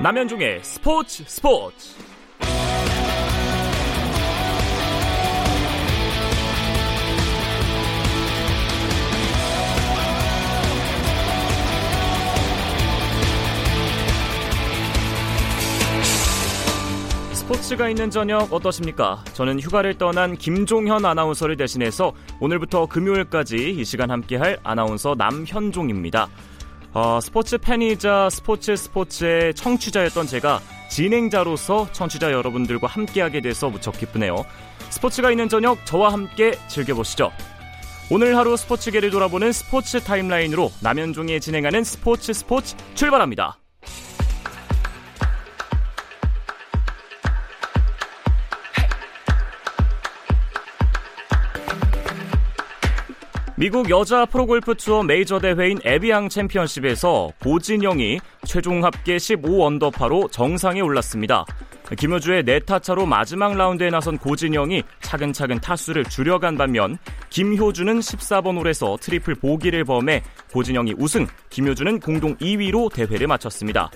남현종의 스포츠 스포츠 스포츠가 있는 저녁 어떠십니까? 저는 휴가를 떠난 김종현 아나운서를 대신해서 오늘부터 금요일까지 이 시간 함께할 아나운서 남현종입니다. 어, 스포츠 팬이자 스포츠 스포츠의 청취자였던 제가 진행자로서 청취자 여러분들과 함께하게 돼서 무척 기쁘네요. 스포츠가 있는 저녁 저와 함께 즐겨보시죠. 오늘 하루 스포츠계를 돌아보는 스포츠 타임라인으로 남현종이 진행하는 스포츠 스포츠 출발합니다. 미국 여자 프로골프 투어 메이저 대회인 에비앙 챔피언십에서 고진영이 최종 합계 15언더파로 정상에 올랐습니다. 김효주의 네타 차로 마지막 라운드에 나선 고진영이 차근차근 타수를 줄여간 반면 김효주는 14번 홀에서 트리플 보기를 범해 고진영이 우승, 김효주는 공동 2위로 대회를 마쳤습니다.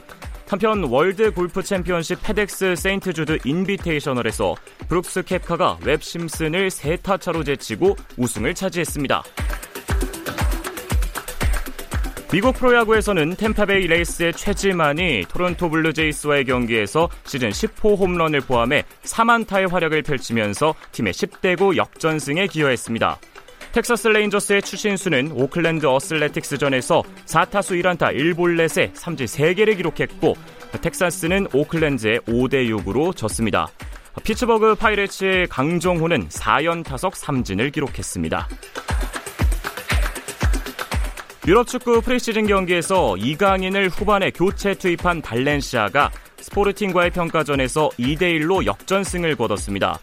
한편 월드 골프 챔피언십 페덱스 세인트 주드 인비테이셔널에서 브룩스 켑카가 웹 심슨을 세타 차로 제치고 우승을 차지했습니다. 미국 프로야구에서는 템파베이 레이스의 최지만이 토론토 블루제이스와의 경기에서 시즌 10호 홈런을 포함해 4안타의 활약을 펼치면서 팀의 10대9 역전승에 기여했습니다. 텍사스 레인저스의 추신수는 오클랜드 어슬레틱스전에서 4타수 1안타 1볼넷에 3진 3개를 기록했고 텍사스는 오클랜드에 5대 6으로 졌습니다. 피츠버그 파이레츠의 강정호는 4연타석 3진을 기록했습니다. 유럽 축구 프리시즌 경기에서 이강인을 후반에 교체 투입한 발렌시아가 스포르팅과의 평가전에서 2대1로 역전승을 거뒀습니다.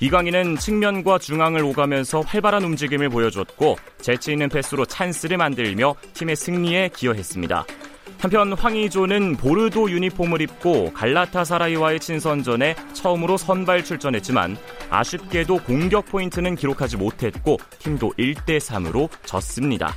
이강인은 측면과 중앙을 오가면서 활발한 움직임을 보여줬고 재치 있는 패스로 찬스를 만들며 팀의 승리에 기여했습니다. 한편 황의조는 보르도 유니폼을 입고 갈라타사라이와의 친선전에 처음으로 선발 출전했지만 아쉽게도 공격 포인트는 기록하지 못했고 팀도 1대3으로 졌습니다.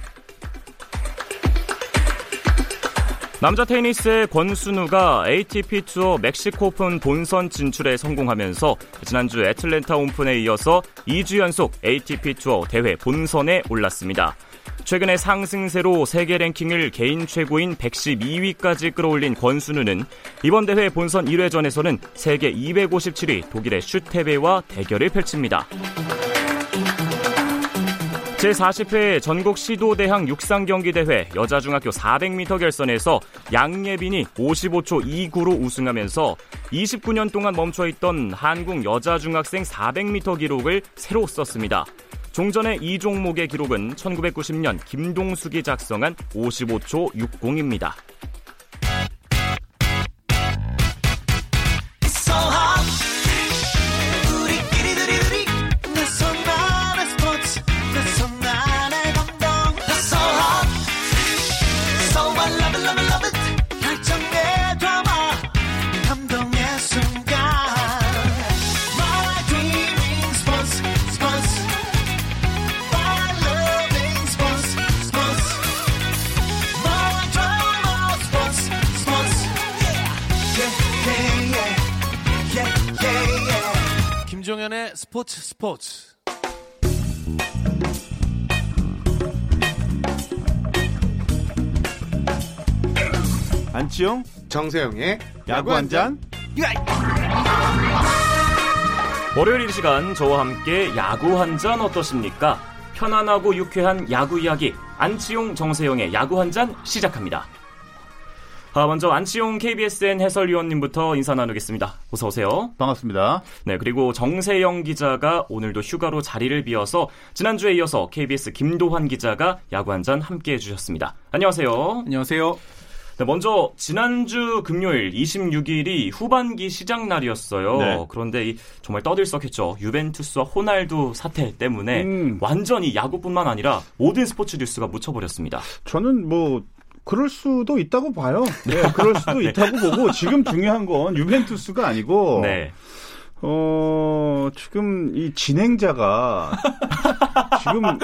남자 테니스의 권순우가 ATP 투어 멕시코 오픈 본선 진출에 성공하면서 지난주 애틀랜타 오픈에 이어서 2주 연속 ATP 투어 대회 본선에 올랐습니다. 최근에 상승세로 세계 랭킹을 개인 최고인 112위까지 끌어올린 권순우는 이번 대회 본선 1회전에서는 세계 257위 독일의 슈테베와 대결을 펼칩니다. 제40회 전국 시도대항 육상경기대회 여자중학교 400m 결선에서 양예빈이 55초 29로 우승하면서 29년 동안 멈춰있던 한국 여자중학생 400m 기록을 새로 썼습니다. 종전의 이 종목의 기록은 1990년 김동숙이 작성한 55초 60입니다. 스포츠 스포츠. 안치용, 정세영의 야구 한 잔. 월요일 이 시간 저와 함께 야구 한 잔 어떠십니까? 편안하고 유쾌한 야구 이야기 안치용 정세영의 야구 한 잔 시작합니다. 아, 먼저 안치용 KBSN 해설위원님부터 인사 나누겠습니다. 어서 오세요. 반갑습니다. 네, 그리고 정세영 기자가 오늘도 휴가로 자리를 비어서 지난주에 이어서 KBS 김도환 기자가 야구 한 잔 함께 해주셨습니다. 안녕하세요. 안녕하세요. 네, 먼저 지난주 금요일 26일이 후반기 시작 날이었어요. 네. 그런데 이 정말 떠들썩했죠. 유벤투스와 호날두 사태 때문에 음. 완전히 야구뿐만 아니라 모든 스포츠 뉴스가 묻혀버렸습니다. 저는 뭐 그럴 수도 있다고 봐요. 네, 그럴 수도 있다고 보고 지금 중요한 건 유벤투스가 아니고 네. 어, 지금 이 진행자가 지금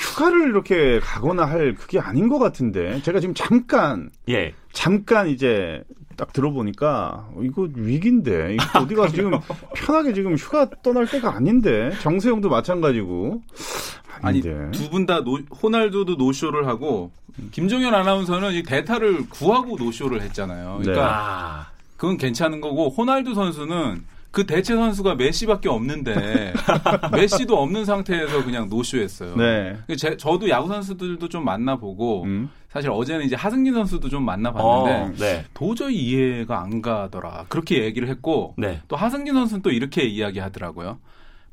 휴가를 이렇게 가거나 할 그게 아닌 것 같은데 제가 지금 잠깐 예. 잠깐 이제 딱 들어보니까 이거 위기인데 이거 어디 가서 지금 편하게 지금 휴가 떠날 때가 아닌데 정세영도 마찬가지고 아니 아닌데. 두분 다 호날두도 노쇼를 하고 김종현 아나운서는 이 대타를 구하고 노쇼를 했잖아요. 그러니까 아, 그건 괜찮은 거고 호날두 선수는 그 대체 선수가 메시밖에 없는데 메시도 없는 상태에서 그냥 노쇼했어요. 네. 제, 저도 야구 선수들도 좀 만나보고 음. 사실 어제는 이제 하승진 선수도 좀 만나봤는데 어, 네. 도저히 이해가 안 가더라. 그렇게 얘기를 했고 네. 또 하승진 선수는 또 이렇게 이야기하더라고요.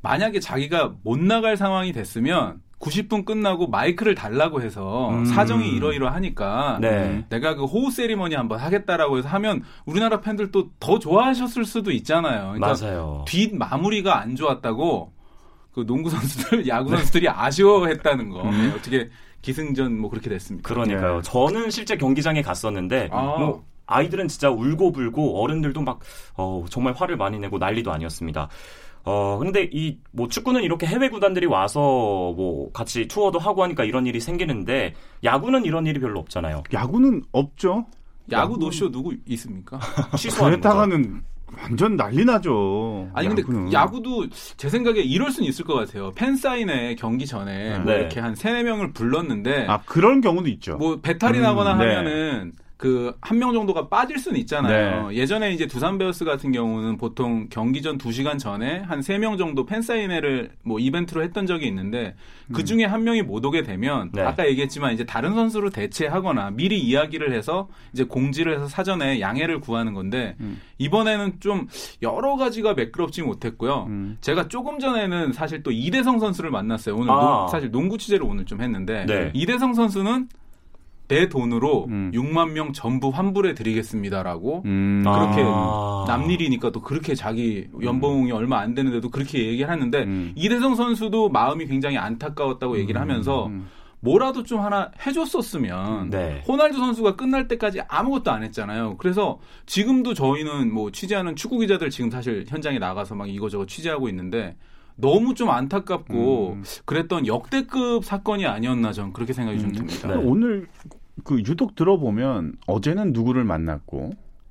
만약에 자기가 못 나갈 상황이 됐으면 90분 끝나고 마이크를 달라고 해서 음. 사정이 이러이러하니까 네. 내가 그 호우 세리머니 한번 하겠다라고 해서 하면 우리나라 팬들도 더 좋아하셨을 수도 있잖아요. 그러니까 맞아요. 뒷 마무리가 안 좋았다고 그 농구 선수들, 야구 선수들이 아쉬워했다는 거. 네, 어떻게 기승전 뭐 그렇게 됐습니까? 그러니까요. 네. 저는 실제 경기장에 갔었는데 아. 뭐 아이들은 진짜 울고 불고 어른들도 막 어, 정말 화를 많이 내고 난리도 아니었습니다. 어, 근데 이 뭐 축구는 이렇게 해외 구단들이 와서 뭐 같이 투어도 하고 하니까 이런 일이 생기는데 야구는 이런 일이 별로 없잖아요. 야구는 없죠. 야구 노쇼 누구 있습니까? 취소하는. 그랬다가는 완전 난리 나죠. 아니 근데 야구는. 야구도 제 생각에 이럴 수는 있을 것 같아요. 팬 사인회 경기 전에 뭐 네. 이렇게 한 세네 명을 불렀는데 아 그런 경우도 있죠. 뭐 배탈이 음, 나거나 네. 하면은 그 한 명 정도가 빠질 수는 있잖아요. 예전에 이제 두산 베어스 같은 경우는 보통 경기 전 2시간 전에 한 3명 정도 팬 사인회를 뭐 이벤트로 했던 적이 있는데 그 중에 한 명이 못 오게 되면 네. 아까 얘기했지만 이제 다른 선수로 대체하거나 미리 이야기를 해서 이제 공지를 해서 사전에 양해를 구하는 건데 음. 이번에는 좀 여러 가지가 매끄럽지 못했고요. 음. 제가 조금 전에는 사실 또 이대성 선수를 만났어요. 오늘 아. 농- 사실 농구 취재를 오늘 좀 했는데 네. 이대성 선수는 내 돈으로 음. 6만 명 전부 환불해 드리겠습니다라고 음. 그렇게 아. 남일이니까 또 그렇게 자기 연봉이 얼마 안 되는데도 그렇게 얘기를 하는데 음. 이대성 선수도 마음이 굉장히 안타까웠다고 얘기를 하면서 음. 뭐라도 좀 하나 해줬었으면 네. 호날두 선수가 끝날 때까지 아무것도 안 했잖아요. 그래서 지금도 저희는 뭐 취재하는 축구 기자들 지금 사실 현장에 나가서 막 이거저거 취재하고 있는데 너무 좀 안타깝고 음. 그랬던 역대급 사건이 아니었나 전 그렇게 생각이 좀 듭니다. 네. 오늘 그 유독 들어보면 어제는 누구를 만났고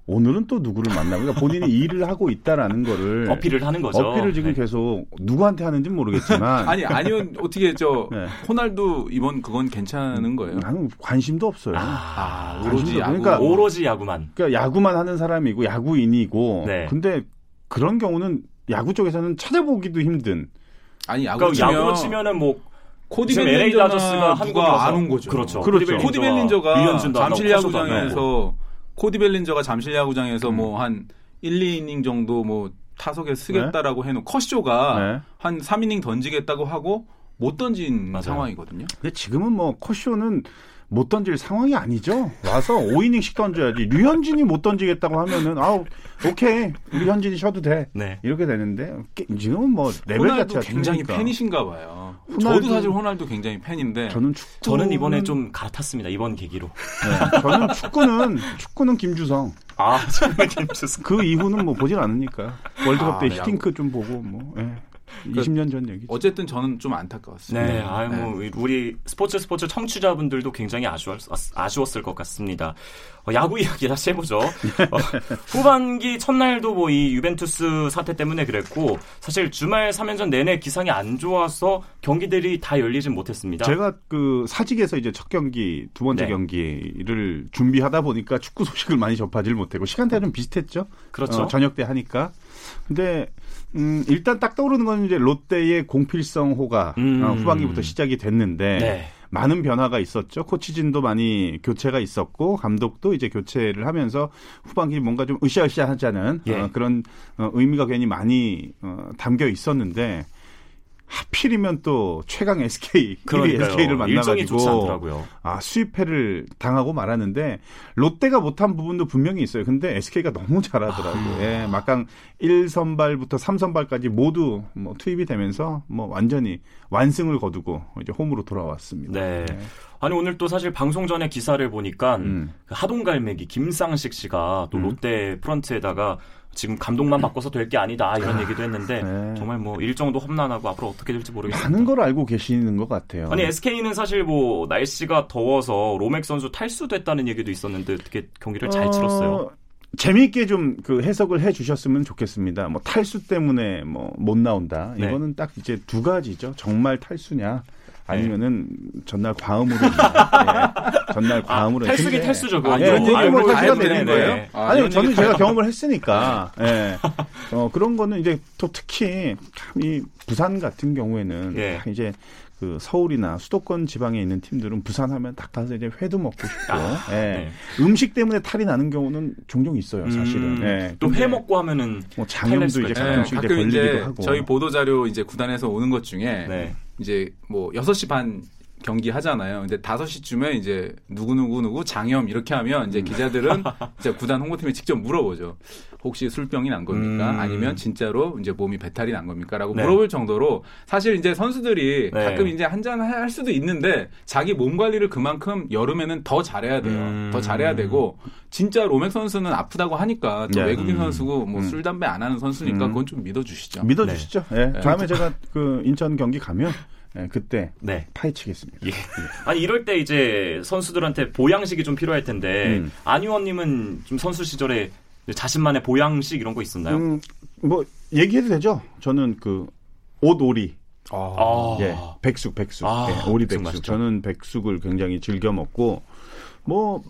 오늘은 또 누구를 만나고 그러니까 본인이 일을 하고 있다라는 거를 어필을 하는 거죠. 어필을 지금 네. 계속 누구한테 하는지 는 모르겠지만 아니 아니면 어떻게 저 네. 호날두 이번 그건 괜찮은 거예요? 나는 관심도 없어요. 아, 관심도 오로지 야구. 그러니까 오로지 야구만. 그러니까 야구만 하는 사람이고 야구인이고 네. 근데 그런 경우는 야구 쪽에서는 찾아보기도 힘든 아니 야구 그러니까 치면 야구로 치면은 뭐 코디 지금 LA 다저스가 한국에 누가 와서- 안온 거죠. 그렇죠. 그렇죠. 코디 벨린저가 잠실 야구장에서 코디 벨린저가 잠실 야구장에서 음. 뭐한 1, 2이닝 정도 뭐 타석에 쓰겠다라고 해놓고 커쇼가 네. 한 3이닝 던지겠다고 하고 못 던진 맞아요. 상황이거든요. 근데 지금은 뭐 커쇼는 못 던질 상황이 아니죠. 와서 5이닝씩 던져야지. 류현진이 못 던지겠다고 하면은 아우 오케이 우리 현진이 쉬어도 돼. 네. 이렇게 되는데 게- 지금은 뭐 레벨 자체가 굉장히. 팬이신가 봐요. 호날두- 저도 사실 호날두 굉장히 팬인데 저는 축구 저는 이번에 좀 갈아탔습니다. 이번 계기로. 네, 저는 축구는 축구는 김주성 아, 정말 김주성. 그 이후는 뭐 보질 않으니까 월드컵 아, 때 네, 히팅크 좀 보고 뭐 예. 20년 전 얘기죠. 어쨌든 저는 좀 안타까웠습니다. 네, 아유, 뭐, 우리 스포츠 스포츠 청취자분들도 굉장히 아쉬웠, 아쉬웠을 것 같습니다. 어, 야구 이야기 다시 해보죠. 어, 후반기 첫날도 뭐 이 유벤투스 사태 때문에 그랬고, 사실 주말 3연전 내내 기상이 안 좋아서 경기들이 다 열리진 못했습니다. 제가 그 사직에서 이제 첫 경기, 두 번째 네. 경기를 준비하다 보니까 축구 소식을 많이 접하지를 못했고 시간대가 좀 비슷했죠. 그렇죠. 어, 저녁 때 하니까. 근데 음, 일단 딱 떠오르는 건 이제 롯데의 공필성 호가 음. 어, 후반기부터 시작이 됐는데 네. 많은 변화가 있었죠. 코치진도 많이 교체가 있었고 감독도 이제 교체를 하면서 후반기 뭔가 좀 으쌰으쌰하자는 예. 어, 그런 어, 의미가 괜히 많이 어, 담겨 있었는데 하필이면 또 최강 SK 1위 그러니까요. SK를 만나가지고. 아 수입회를 당하고 말았는데 롯데가 못한 부분도 분명히 있어요. 근데 SK가 너무 잘하더라고요. 아. 예, 막강 1선발부터 3선발까지 모두 뭐 투입이 되면서 뭐 완전히 완승을 거두고 이제 홈으로 돌아왔습니다. 네. 아니 오늘 또 사실 방송 전에 기사를 보니까 음. 그 하동갈매기 김상식 씨가 또 음. 롯데 프런트에다가 지금 감독만 바꿔서 될 게 아니다 이런 얘기도 했는데 네. 정말 뭐 일정도 험난하고 앞으로 어떻게 될지 모르겠습니다. 많은 걸 알고 계시는 것 같아요. 아니 SK는 사실 뭐 날씨가 더워서 로맥 선수 탈수됐다는 얘기도 있었는데 어떻게 경기를 잘 어, 치렀어요. 재미있게 좀 그 해석을 해 주셨으면 좋겠습니다. 뭐 탈수 때문에 뭐 못 나온다. 네. 이거는 딱 이제 두 가지죠. 정말 탈수냐. 아니면은 전날 과음으로 예. 전날 과음으로 아, 탈수긴 근데- 탈수죠. 그거. 아, 이런 이런 얘기 얘기 뭐다 탈수가 해도 되는. 거예요. 아, 아니 이런 저는 얘기 제가? 경험을 했으니까 예. 어, 그런 거는 이제 또 특히 참이 부산 같은 경우에는 예. 다 이제 그 서울이나 수도권 지방에 있는 팀들은 부산하면 딱 가서 이제 회도 먹고 싶고 아, 예. 네. 음식 때문에 탈이 나는 경우는 종종 있어요 사실은 음, 예. 또 근데 회 먹고 하면은 뭐 장염도 이제 수가 네, 가끔씩 이제 걸리기도 이제 하고 저희 보도 자료 이제 구단에서 오는 것 중에 네. 이제 뭐 6시 반 경기 하잖아요. 근데 5시쯤에 이제 누구누구 누구 장염 이렇게 하면 이제 기자들은 이제 구단 홍보팀에 직접 물어보죠. 혹시 술병이 난 겁니까? 음. 아니면 진짜로 이제 몸이 배탈이 난 겁니까? 라고 네. 물어볼 정도로 사실 이제 선수들이 네. 가끔 이제 한잔 할 수도 있는데 자기 몸 관리를 그만큼 여름에는 더 잘해야 돼요. 음. 더 잘해야 되고 진짜 로맥 선수는 아프다고 하니까 또 네. 외국인 음. 선수고 뭐 음. 술 담배 안 하는 선수니까 음. 그건 좀 믿어주시죠. 믿어주시죠. 예. 네. 다음에 제가 그 인천 경기 가면 예, 그때 네. 파헤치겠습니다. 예. 아니 이럴 때 이제 선수들한테 보양식이 좀 필요할 텐데 음. 안유원님은 좀 선수 시절에 자신만의 보양식 이런 거 있었나요? 음, 뭐 얘기해도 되죠. 저는 그 옷오리 아, 예, 백숙, 백숙. 아, 예, 오리 백숙 백숙. 맛있죠. 저는 백숙을 굉장히 즐겨 먹고, 뭐,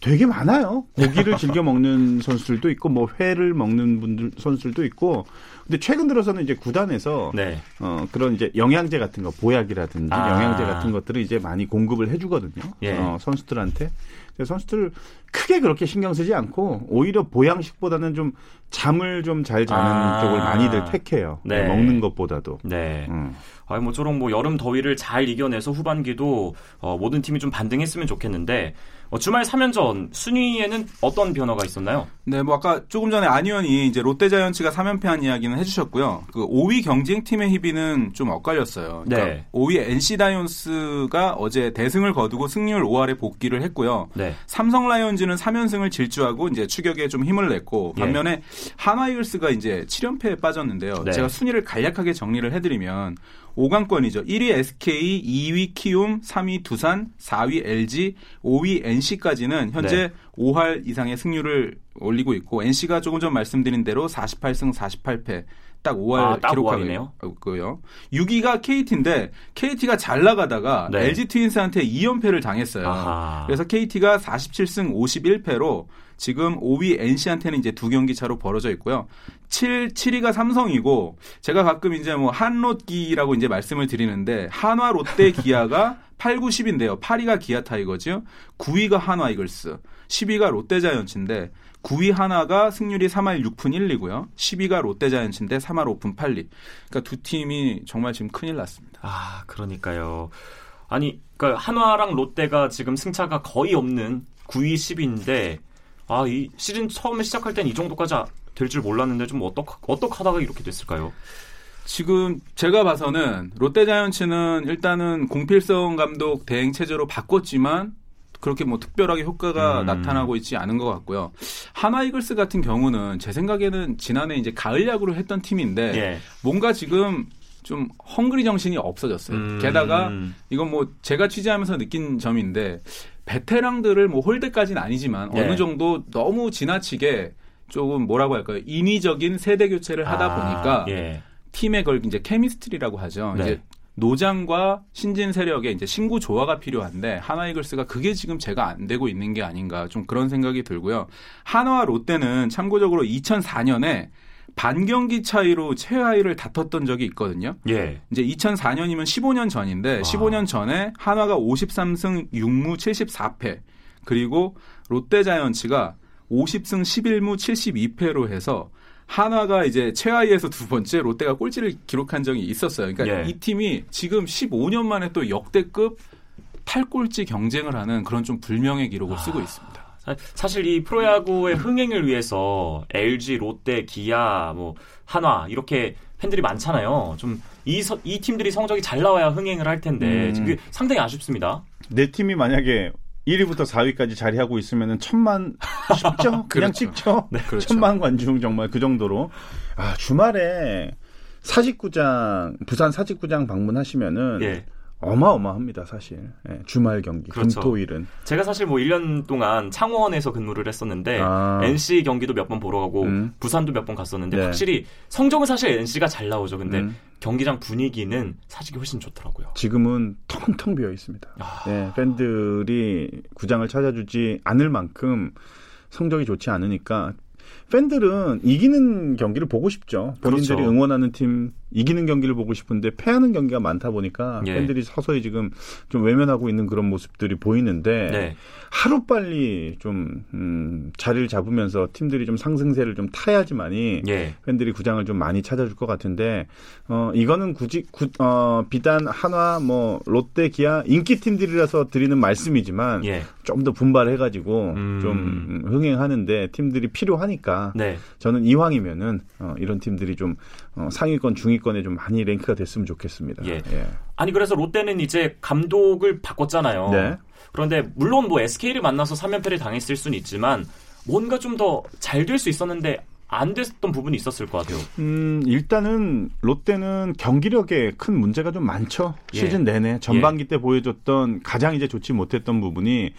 되게 많아요. 고기를 즐겨 먹는 선수들도 있고, 뭐, 회를 먹는 분들, 선수들도 있고, 근데 최근 들어서는 이제 구단에서, 네. 어, 그런 이제 영양제 같은 거, 보약이라든지 아. 영양제 같은 것들을 이제 많이 공급을 해주거든요. 예. 어, 선수들한테. 그래서 선수들 크게 그렇게 신경 쓰지 않고, 오히려 보양식보다는 좀 잠을 좀 잘 자는 아. 쪽을 많이들 택해요. 네. 먹는 것보다도. 네. 음. 아니 모쪼록 뭐 여름 더위를 잘 이겨내서 후반기도 어, 모든 팀이 좀 반등했으면 좋겠는데 어, 주말 3연전 순위에는 어떤 변화가 있었나요? 네, 뭐 아까 조금 전에 안희원이 이제 롯데자이언츠가 3연패한 이야기는 해주셨고요. 그 5위 경쟁팀의 희비는 좀 엇갈렸어요. 그러니까 네. 5위 NC 다이온스가 어제 대승을 거두고 승률 5할에 복귀를 했고요. 네. 삼성 라이온즈는 3연승을 질주하고 이제 추격에 좀 힘을 냈고 예. 반면에 한화 이글스가 이제 7연패에 빠졌는데요. 네. 제가 순위를 간략하게 정리를 해드리면 5강권이죠. 1위 SK, 2위 키움, 3위 두산, 4위 LG, 5위 NC까지는 현재 네. 5할 이상의 승률을 올리고 있고 NC가 조금 전 말씀드린 대로 48승 48패 딱 5할 아, 딱 기록하고 5할이네요. 있고요. 6위가 KT인데 KT가 잘 나가다가 네. LG 트윈스한테 2연패를 당했어요. 아하. 그래서 KT가 47승 51패로 지금 5위 NC한테는 이제 두 경기 차로 벌어져 있고요. 7, 7위가 삼성이고 제가 가끔 이제 뭐 한롯기라고 이제 말씀을 드리는데 한화 롯데 기아가 8, 9, 10인데요. 8위가 기아 타이거즈, 9위가 한화 이글스, 10위가 롯데 자이언츠인데 9위 한화가 승률이 3할 6푼 1리고요. 10위가 롯데 자이언츠인데 3할 5푼 8리. 그러니까 두 팀이 정말 지금 큰일 났습니다. 아 그러니까요. 아니 그러니까 한화랑 롯데가 지금 승차가 거의 없는 9위 10위인데 아 이 시즌 처음에 시작할 땐 이 정도까지 될 줄 몰랐는데 좀 어떡 어떡하다가 이렇게 됐을까요? 지금 제가 봐서는 롯데자이언츠는 일단은 공필성 감독 대행 체제로 바꿨지만 그렇게 뭐 특별하게 효과가 음. 나타나고 있지 않은 것 같고요. 하나 이글스 같은 경우는 제 생각에는 지난해 이제 가을 야구를 했던 팀인데 예. 뭔가 지금 좀 헝그리 정신이 없어졌어요. 음. 게다가 이건 뭐 제가 취재하면서 느낀 점인데 베테랑들을 뭐 홀대까지는 아니지만 예. 어느 정도 너무 지나치게 조금 뭐라고 할까요? 인위적인 세대 교체를 하다 아, 보니까 예. 팀의 걸 이제 케미스트리라고 하죠. 네. 이제 노장과 신진 세력의 이제 신구 조화가 필요한데 하나 이글스가 그게 지금 제가 안 되고 있는 게 아닌가 좀 그런 생각이 들고요. 한화와 롯데는 참고적으로 2004년에 반경기 차이로 최하위를 다퉜던 적이 있거든요. 예. 이제 2004년이면 15년 전인데 와. 15년 전에 한화가 53승 6무 74패 그리고 롯데자이언츠가 50승 11무 72패로 해서 한화가 이제 최하위에서 두 번째 롯데가 꼴찌를 기록한 적이 있었어요. 그러니까 예. 이 팀이 지금 15년 만에 또 역대급 8꼴찌 경쟁을 하는 그런 좀 불명의 기록을 쓰고 있습니다. 사- 사실 이 프로야구의 흥행을 위해서 LG, 롯데, 기아, 뭐 한화 이렇게 팬들이 많잖아요. 좀이 이 팀들이 성적이 잘 나와야 흥행을 할 텐데 음. 지금 상당히 아쉽습니다. 내 팀이 만약에 1위부터 4위까지 자리하고 있으면은 천만 쉽죠? 그냥 그렇죠. 찍죠? 그렇죠. 천만 관중 정말 그 정도로. 아, 주말에 사직구장, 부산 사직구장 방문하시면은 예. 어마어마합니다, 사실. 예, 주말 경기, 그렇죠. 금토일은. 제가 사실 뭐 1년 동안 창원에서 근무를 했었는데 아. NC 경기도 몇 번 보러 가고 음. 부산도 몇 번 갔었는데 네. 확실히 성적은 사실 NC가 잘 나오죠. 근데 음. 경기장 분위기는 사직이 훨씬 좋더라고요. 지금은 텅텅 비어 있습니다. 아... 네, 팬들이 구장을 찾아주지 않을 만큼 성적이 좋지 않으니까 팬들은 이기는 경기를 보고 싶죠. 본인들이 그렇죠. 응원하는 팀 이기는 경기를 보고 싶은데 패하는 경기가 많다 보니까 예. 팬들이 서서히 지금 좀 외면하고 있는 그런 모습들이 보이는데 네. 하루 빨리 좀 음, 자리를 잡으면서 팀들이 좀 상승세를 좀 타야지만이 예. 팬들이 구장을 좀 많이 찾아줄 것 같은데 어 이거는 굳이 구, 어 비단 한화 뭐 롯데 기아 인기 팀들이라서 드리는 말씀이지만 예. 좀더 분발해가지고 음. 좀 흥행하는데 팀들이 필요하니까 네. 저는 이왕이면은 어, 이런 팀들이 좀 어, 상위권 중위권에 좀 많이 랭크가 됐으면 좋겠습니다. 예. 예. 아니 그래서 롯데는 이제 감독을 바꿨잖아요. 네. 그런데 물론 뭐 SK를 만나서 3연패를 당했을 수는 있지만 뭔가 좀 더 잘 될 수 있었는데 안 됐던 부분이 있었을 것 같아요. 음, 일단은 롯데는 경기력에 큰 문제가 좀 많죠. 예. 시즌 내내 전반기 예. 때 보여줬던 가장 이제 좋지 못했던 부분이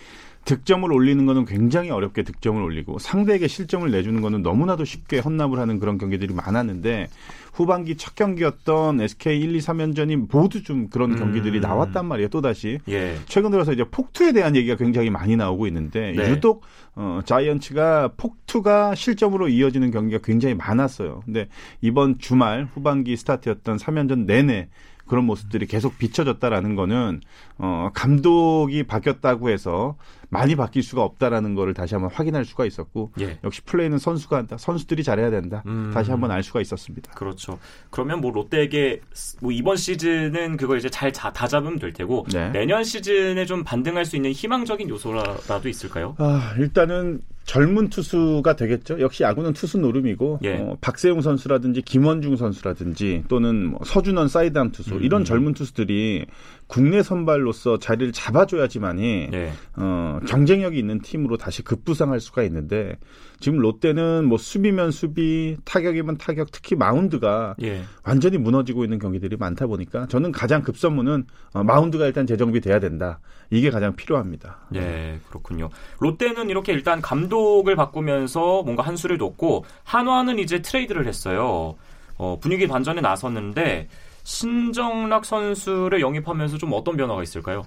득점을 올리는 거는 굉장히 어렵게 득점을 올리고 상대에게 실점을 내주는 거는 너무나도 쉽게 헌납을 하는 그런 경기들이 많았는데 후반기 첫 경기였던 SK 1, 2, 3연전이 모두 좀 그런 음. 경기들이 나왔단 말이에요. 또다시. 예. 최근 들어서 이제 폭투에 대한 얘기가 굉장히 많이 나오고 있는데 네. 유독 어, 자이언츠가 폭투가 실점으로 이어지는 경기가 굉장히 많았어요. 근데 이번 주말 후반기 스타트였던 3연전 내내 그런 모습들이 계속 비춰졌다라는 거는 어 감독이 바뀌었다고 해서 많이 바뀔 수가 없다라는 거를 다시 한번 확인할 수가 있었고 예. 역시 플레이는 선수가 한다. 선수들이 잘해야 된다. 음. 다시 한번 알 수가 있었습니다. 그렇죠. 그러면 뭐 롯데에게 뭐 이번 시즌은 그걸 이제 잘 다 잡으면 될 테고 네. 내년 시즌에 좀 반등할 수 있는 희망적인 요소라도 있을까요? 아, 일단은 젊은 투수가 되겠죠. 역시 야구는 투수 노름이고 예. 어, 박세웅 선수라든지 김원중 선수라든지 또는 뭐 서준원 사이드암 투수 음. 이런 젊은 투수들이 국내 선발로서 자리를 잡아줘야지만이 예. 어, 경쟁력이 있는 팀으로 다시 급부상할 수가 있는데 지금 롯데는 뭐 수비면 수비, 타격이면 타격, 특히 마운드가 예. 완전히 무너지고 있는 경기들이 많다 보니까 저는 가장 급선무는 어, 마운드가 일단 재정비돼야 된다. 이게 가장 필요합니다. 예, 그렇군요. 롯데는 이렇게 일단 감독을 바꾸면서 뭔가 한 수를 뒀고 한화는 이제 트레이드를 했어요. 어, 분위기 반전에 나섰는데 신정락 선수를 영입하면서 좀 어떤 변화가 있을까요?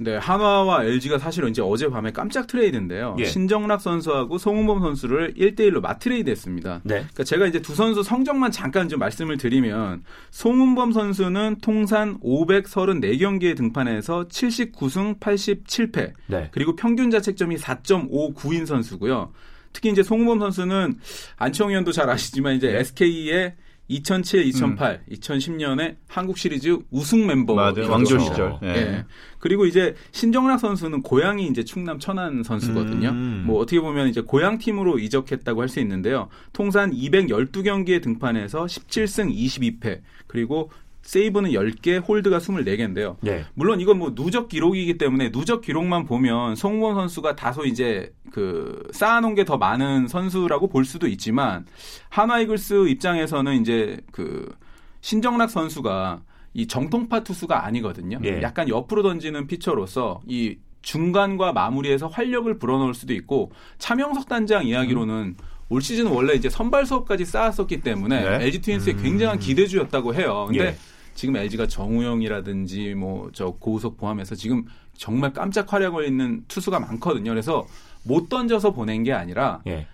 네, 한화와 LG가 사실은 이제 어젯밤에 깜짝 트레이드인데요. 예. 신정락 선수하고 송은범 선수를 1대1로 맞트레이드 했습니다. 네. 그러니까 제가 이제 두 선수 성적만 잠깐 좀 말씀을 드리면 송은범 선수는 통산 534경기에 등판해서 79승 87패. 네. 그리고 평균 자책점이 4.59인 선수고요. 특히 이제 송은범 선수는 안치홍 의원도 잘 아시지만 이제 SK의 2007, 2008, 음. 2010년에 한국 시리즈 우승 멤버 맞아요. 왕조 시절. 예. 예. 그리고 이제 신정락 선수는 고향이 이제 충남 천안 선수거든요. 음. 뭐 어떻게 보면 이제 고향 팀으로 이적했다고 할 수 있는데요. 통산 212경기에 등판해서 17승 22패 그리고 세이브는 10개, 홀드가 24개인데요. 네. 물론 이건 뭐 누적 기록이기 때문에 누적 기록만 보면 송우원 선수가 다소 이제 그 쌓아놓은 게 더 많은 선수라고 볼 수도 있지만 하나 이글스 입장에서는 이제 그 신정락 선수가 이 정통파 투수가 아니거든요. 네. 약간 옆으로 던지는 피처로서 이 중간과 마무리에서 활력을 불어넣을 수도 있고 차명석 단장 이야기로는 음. 올 시즌 원래 이제 선발 수업까지 쌓았었기 때문에 네? LG 트윈스의 음. 굉장한 기대주였다고 해요. 근데 예. 지금 LG가 정우영이라든지 뭐 저 고우석 포함해서 지금 정말 깜짝 활약을 있는 투수가 많거든요. 그래서 못 던져서 보낸 게 아니라 예.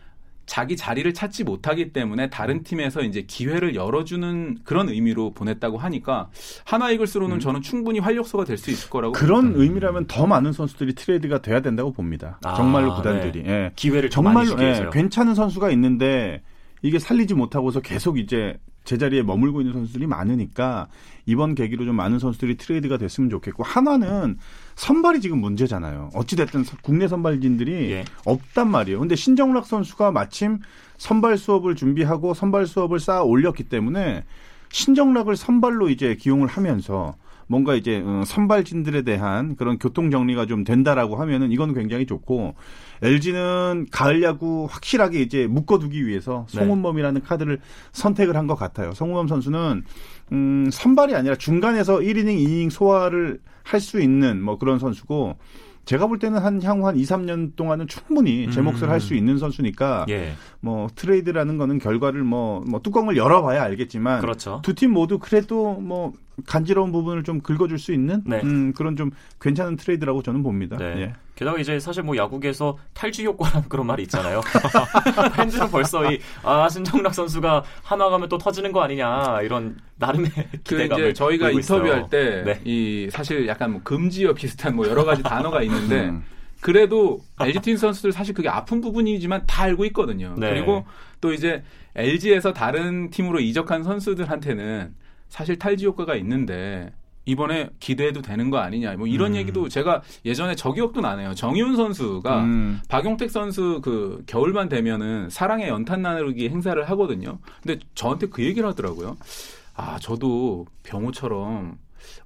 자기 자리를 찾지 못하기 때문에 다른 팀에서 이제 기회를 열어주는 그런 의미로 보냈다고 하니까 하나 이글스로는 음. 저는 충분히 활력소가 될 수 있을 거라고 그런 봅니다. 의미라면 더 많은 선수들이 트레이드가 돼야 된다고 봅니다. 아, 정말로 구단들이 네. 예. 기회를 정말로 예, 괜찮은 선수가 있는데 이게 살리지 못하고서 계속 이제 제자리에 머물고 있는 선수들이 많으니까 이번 계기로 좀 많은 선수들이 트레이드가 됐으면 좋겠고 한화는 선발이 지금 문제잖아요. 어찌 됐든 국내 선발진들이 예. 없단 말이에요. 근데 신정락 선수가 마침 선발 수업을 준비하고 선발 수업을 쌓아 올렸기 때문에 신정락을 선발로 이제 기용을 하면서 뭔가 이제 어, 선발진들에 대한 그런 교통 정리가 좀 된다라고 하면은 이건 굉장히 좋고 LG는 가을 야구 확실하게 이제 묶어두기 위해서 네. 송은범이라는 카드를 선택을 한 것 같아요. 송은범 선수는 음, 선발이 아니라 중간에서 1이닝, 2이닝 소화를 할 수 있는 뭐 그런 선수고 제가 볼 때는 한 향후 한 2, 3년 동안은 충분히 제 몫을 음. 할수 있는 선수니까 예. 뭐 트레이드라는 거는 결과를 뭐, 뭐 뚜껑을 열어봐야 알겠지만 그렇죠. 두 팀 모두 그래도 뭐 간지러운 부분을 좀 긁어줄 수 있는 네. 음, 그런 좀 괜찮은 트레이드라고 저는 봅니다. 네. 예. 게다가 이제 사실 뭐 야구계에서 탈주 효과라는 그런 말이 있잖아요. 팬들은 벌써 이, 아, 신정락 선수가 한화 가면 또 터지는 거 아니냐, 이런 나름의 그 기대감을. 이제 저희가 인터뷰할 있어요. 때 네. 이 사실 약간 뭐 금지어 비슷한 뭐 여러 가지 단어가 있는데 음. 그래도 LG 트윈 선수들 사실 그게 아픈 부분이지만 다 알고 있거든요. 네. 그리고 또 이제 LG에서 다른 팀으로 이적한 선수들한테는 사실 탈지 효과가 있는데 이번에 기대해도 되는 거 아니냐. 뭐 이런 음. 얘기도 제가 예전에 저 기억도 나네요. 정희훈 선수가 음. 박용택 선수 그 겨울만 되면은 사랑의 연탄 나누기 행사를 하거든요. 근데 저한테 그 얘기를 하더라고요. 아, 저도 병호처럼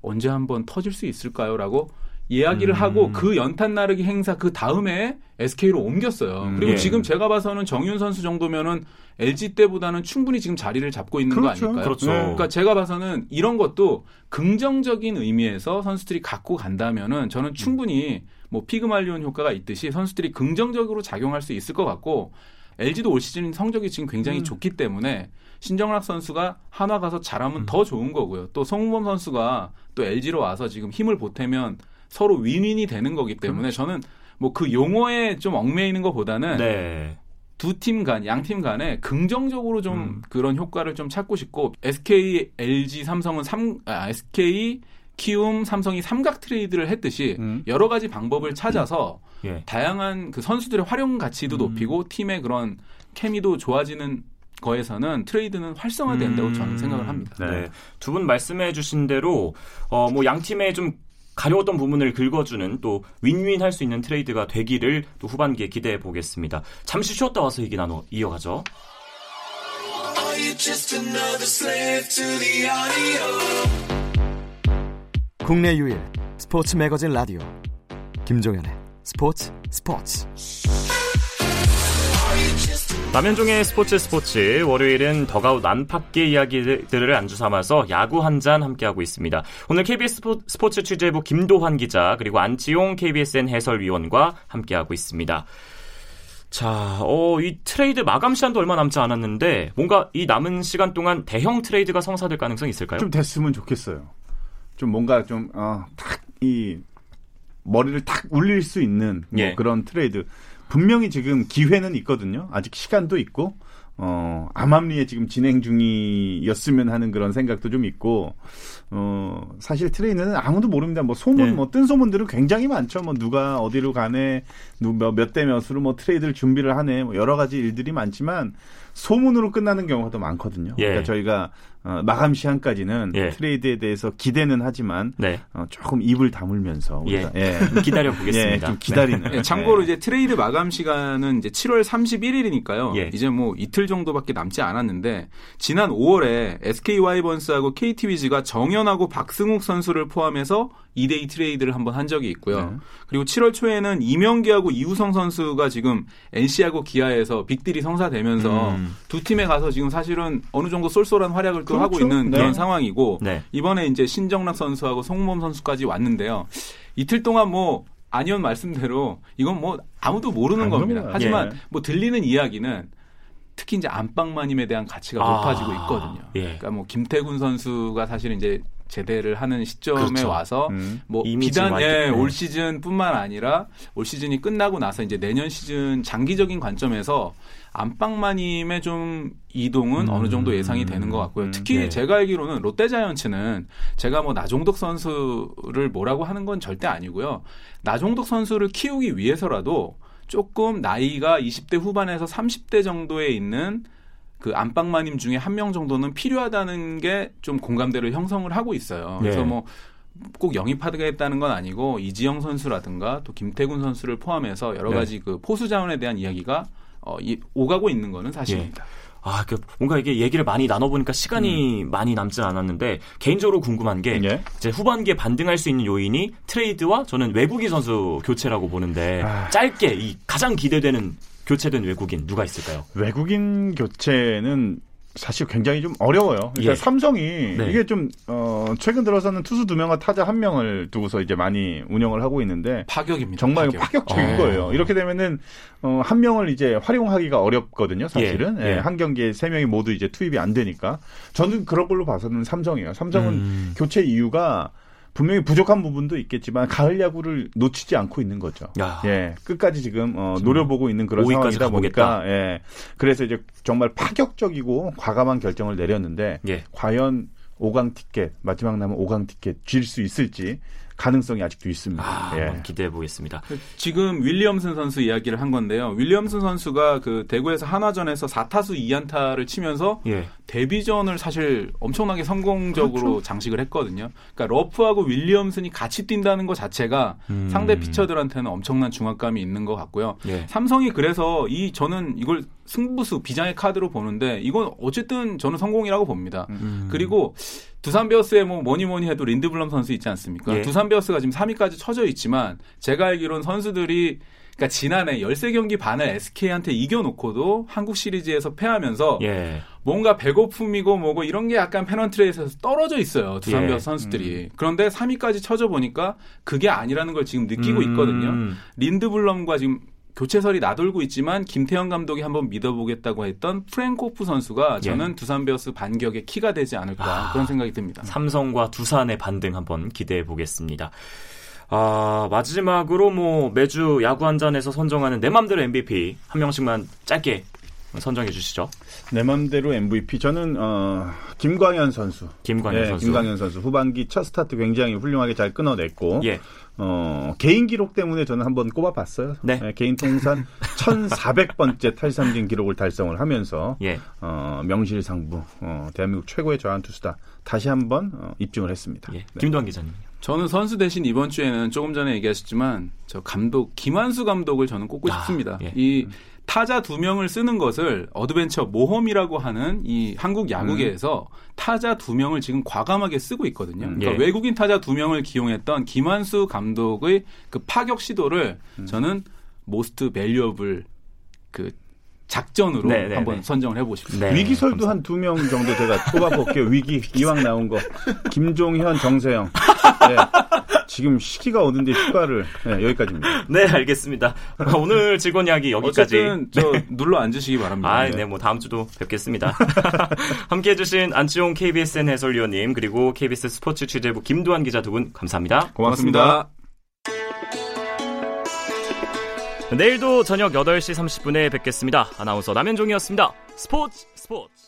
언제 한번 터질 수 있을까요?라고 이야기를 음. 하고 그 연탄 나르기 행사 그 다음에 SK로 옮겼어요. 음, 그리고 예. 지금 제가 봐서는 정윤 선수 정도면은 LG 때보다는 충분히 지금 자리를 잡고 있는 그렇죠. 거 아닐까요? 그렇죠. 그러니까 제가 봐서는 이런 것도 긍정적인 의미에서 선수들이 갖고 간다면은 저는 충분히 뭐 피그말리온 효과가 있듯이 선수들이 긍정적으로 작용할 수 있을 것 같고 LG도 올 시즌 성적이 지금 굉장히 음. 좋기 때문에 신정락 선수가 한화 가서 잘하면 더 좋은 거고요. 또 송범 선수가 또 LG로 와서 지금 힘을 보태면 서로 윈윈이 되는 거기 때문에 저는 뭐 그 용어에 좀 얽매이는 것보다는 네. 두팀 간, 양 팀 간에 긍정적으로 좀 음. 그런 효과를 좀 찾고 싶고 SK, LG, 삼성은 삼 아, SK, 키움, 삼성이 삼각 트레이드를 했듯이 음. 여러 가지 방법을 찾아서 예. 다양한 그 선수들의 활용 가치도 음. 높이고 팀의 그런 케미도 좋아지는 거에서는 트레이드는 활성화된다고 음. 저는 생각을 합니다. 네. 네. 두 분 말씀해 주신 대로 어 뭐 양 팀의 좀 가려웠던 부분을 긁어주는 또 윈윈 할 수 있는 트레이드가 되기를 또 후반기에 기대해 보겠습니다. 잠시 쉬었다 와서 얘기 나눠 이어가죠. 국내 유일 스포츠 매거진 라디오 남현종의 스포츠 스포츠 남현종의 스포츠 스포츠 월요일은 더그아웃 안팎의 이야기들을 안주 삼아서 야구 한 잔 함께하고 있습니다. 오늘 KBS 스포- 스포츠 취재부 김도환 기자 그리고 안치용 KBSN 해설위원과 함께하고 있습니다. 자, 어, 이 트레이드 마감 시간도 얼마 남지 않았는데 뭔가 이 남은 시간 동안 대형 트레이드가 성사될 가능성이 있을까요? 좀 됐으면 좋겠어요. 좀 뭔가 좀, 어, 탁, 이, 머리를 탁 울릴 수 있는 뭐 예. 그런 트레이드. 분명히 지금 기회는 있거든요. 아직 시간도 있고, 어, 암암리에 지금 진행 중이었으면 하는 그런 생각도 좀 있고, 어, 사실 트레이드는 아무도 모릅니다. 뭐 소문, 네. 뭐 뜬소문들은 굉장히 많죠. 뭐 누가 어디로 가네, 몇 대 몇으로 뭐 트레이드를 준비를 하네, 뭐 여러 가지 일들이 많지만 소문으로 끝나는 경우가 더 많거든요. 예. 그러니까 저희가 어, 마감 시한까지는 예. 트레이드에 대해서 기대는 하지만 네. 어, 조금 입을 다물면서 우리가 예. 기다려 예, 보겠습니다. 좀 기다리는. 네, 참고로 예. 이제 트레이드 마감 시간은 이제 7월 31일이니까요. 예. 이제 뭐 이틀 정도밖에 남지 않았는데 지난 5월에 SK 와이번스하고 KT 위즈가 정현하고 박승욱 선수를 포함해서 2대2 트레이드를 한번 한 적이 있고요. 네. 그리고 7월 초에는 이명기하고 이우성 선수가 지금 NC하고 기아에서 빅딜이 성사되면서 음. 두 팀에 가서 지금 사실은 어느 정도 쏠쏠한 활약을 또 그렇죠. 하고 있는 네. 그런 상황이고 네. 이번에 이제 신정락 선수하고 송범 선수까지 왔는데요. 이틀 동안 뭐 안현 말씀대로 이건 뭐 아무도 모르는 안 겁니다. 하지만 예. 뭐 들리는 이야기는 특히 이제 안방마님에 대한 가치가 아, 높아지고 있거든요. 예. 그러니까 뭐 김태군 선수가 사실은 이제 제대를 하는 시점에 그렇죠. 와서 음. 뭐 비단 예. 올 시즌뿐만 아니라 올 시즌이 끝나고 나서 이제 내년 시즌 장기적인 관점에서 안방마님의 좀 이동은 음. 어느 정도 예상이 되는 것 같고요. 음. 특히 네. 제가 알기로는 롯데자이언츠는 제가 뭐 나종덕 선수를 뭐라고 하는 건 절대 아니고요. 나종덕 선수를 키우기 위해서라도 조금 나이가 20대 후반에서 30대 정도에 있는 그 안방마님 중에 한 명 정도는 필요하다는 게 좀 공감대를 형성을 하고 있어요. 그래서 네. 뭐꼭 영입하겠다는 건 아니고 이지영 선수라든가 또 김태군 선수를 포함해서 여러 네. 가지 그 포수 자원에 대한 이야기가 어, 이, 오가고 있는 거는 사실입니다. 아, 그 뭔가 이게 얘기를 많이 나눠보니까 시간이 많이 남진 않았는데 개인적으로 궁금한 게 예. 이제 후반기에 반등할 수 있는 요인이 트레이드와 저는 외국인 선수 교체라고 보는데 아. 짧게 이 가장 기대되는 교체된 외국인 누가 있을까요? 외국인 교체는 사실 굉장히 좀 어려워요. 그러니까 예. 삼성이 네. 이게 좀 어, 최근 들어서는 투수 두 명과 타자 한 명을 두고서 이제 많이 운영을 하고 있는데 파격입니다. 정말 파격. 파격적인 어. 거예요. 이렇게 되면은 어, 한 명을 이제 활용하기가 어렵거든요. 사실은 예, 예, 예. 한 경기에 세 명이 모두 이제 투입이 안 되니까 저는 그런 걸로 봐서는 삼성이에요. 삼성은 음. 교체 이유가 분명히 부족한 부분도 있겠지만 가을 야구를 놓치지 않고 있는 거죠. 야. 예, 끝까지 지금 어, 노려보고 있는 그런 5위까지 상황이다. 보니까 예, 그래서 이제 정말 파격적이고 과감한 결정을 내렸는데 예. 과연 5강 티켓 마지막 남은 5강 티켓 쥘 수 있을지 가능성이 아직도 있습니다. 아, 예. 한번 기대해 보겠습니다. 지금 윌리엄슨 선수 이야기를 한 건데요. 윌리엄슨 선수가 그 대구에서 한화전에서 4타수 2안타를 치면서 예. 데뷔전을 사실 엄청나게 성공적으로 그렇죠. 장식을 했거든요. 그러니까 러프하고 윌리엄슨이 같이 뛴다는 것 자체가 음. 상대 피처들한테는 엄청난 중압감이 있는 것 같고요. 예. 삼성이 그래서 이 저는 이걸 승부수 비장의 카드로 보는데 이건 어쨌든 저는 성공이라고 봅니다. 음. 그리고 두산 베어스에 뭐 뭐니 뭐니 해도 린드블럼 선수 있지 않습니까? 예. 두산 베어스가 지금 3위까지 쳐져 있지만 제가 알기로는 선수들이 그러니까 지난해 13경기 반을 SK한테 이겨놓고도 한국 시리즈에서 패하면서 예. 뭔가 배고픔이고 뭐고 이런 게 약간 페넌트레이스에서 떨어져 있어요. 두산 예. 베어스 선수들이. 그런데 3위까지 쳐져 보니까 그게 아니라는 걸 지금 느끼고 있거든요. 음. 린드블럼과 지금 교체설이 나돌고 있지만 김태형 감독이 한번 믿어보겠다고 했던 프랭코프 선수가 저는 두산 베어스 반격의 키가 되지 않을까 예. 아. 그런 생각이 듭니다. 삼성과 두산의 반등 한번 기대해 보겠습니다. 아, 마지막으로 뭐 매주 야구 한 잔에서 선정하는 내 맘대로 MVP 한 명씩만 짧게 선정해 주시죠. 내 맘대로 MVP 저는 어, 김광현 선수. 김광현 예, 선수. 김광현 선수 후반기 첫 스타트 굉장히 훌륭하게 잘 끊어냈고 예. 어, 개인 기록 때문에 저는 한번 꼽아봤어요. 네. 예, 개인 통산 1,400번째 탈삼진 기록을 달성을 하면서 예. 어, 명실상부 어, 대한민국 최고의 좌완 투수다 다시 한번 어, 입증을 했습니다. 예. 네. 김도환 기자님. 저는 선수 대신 이번 주에는 조금 전에 얘기하셨지만 저 감독 김한수 감독을 저는 꼽고 아, 싶습니다. 예. 이 타자 두 명을 쓰는 것을 adventure 모험이라고 하는 이 한국 야구계에서 타자 두 명을 지금 과감하게 쓰고 있거든요. 음. 그러니까 예. 외국인 타자 두 명을 기용했던 김한수 감독의 그 파격 시도를 음. 저는 most valuable 그 작전으로 네, 네, 한번 네. 선정을 싶습니다. 네. 위기설도 한 두 명 정도 제가 꼽아볼게요. 위기 이왕 나온 거 김종현, 정세영. 예. 지금 시기가 오는데 휴가를 예, 여기까지입니다. 네, 알겠습니다. 오늘 즐거운 이야기 여기까지. 어쨌든 저 눌러 앉으시기 바랍니다. 아, 네, 뭐 다음 주도 뵙겠습니다. 함께 해주신 안치용 KBSN 해설위원님 그리고 KBS 스포츠 취재부 김도환 기자 두 분 감사합니다. 고맙습니다. 내일도 저녁 8시 30분에 뵙겠습니다. 아나운서 남현종이었습니다. 스포츠 스포츠.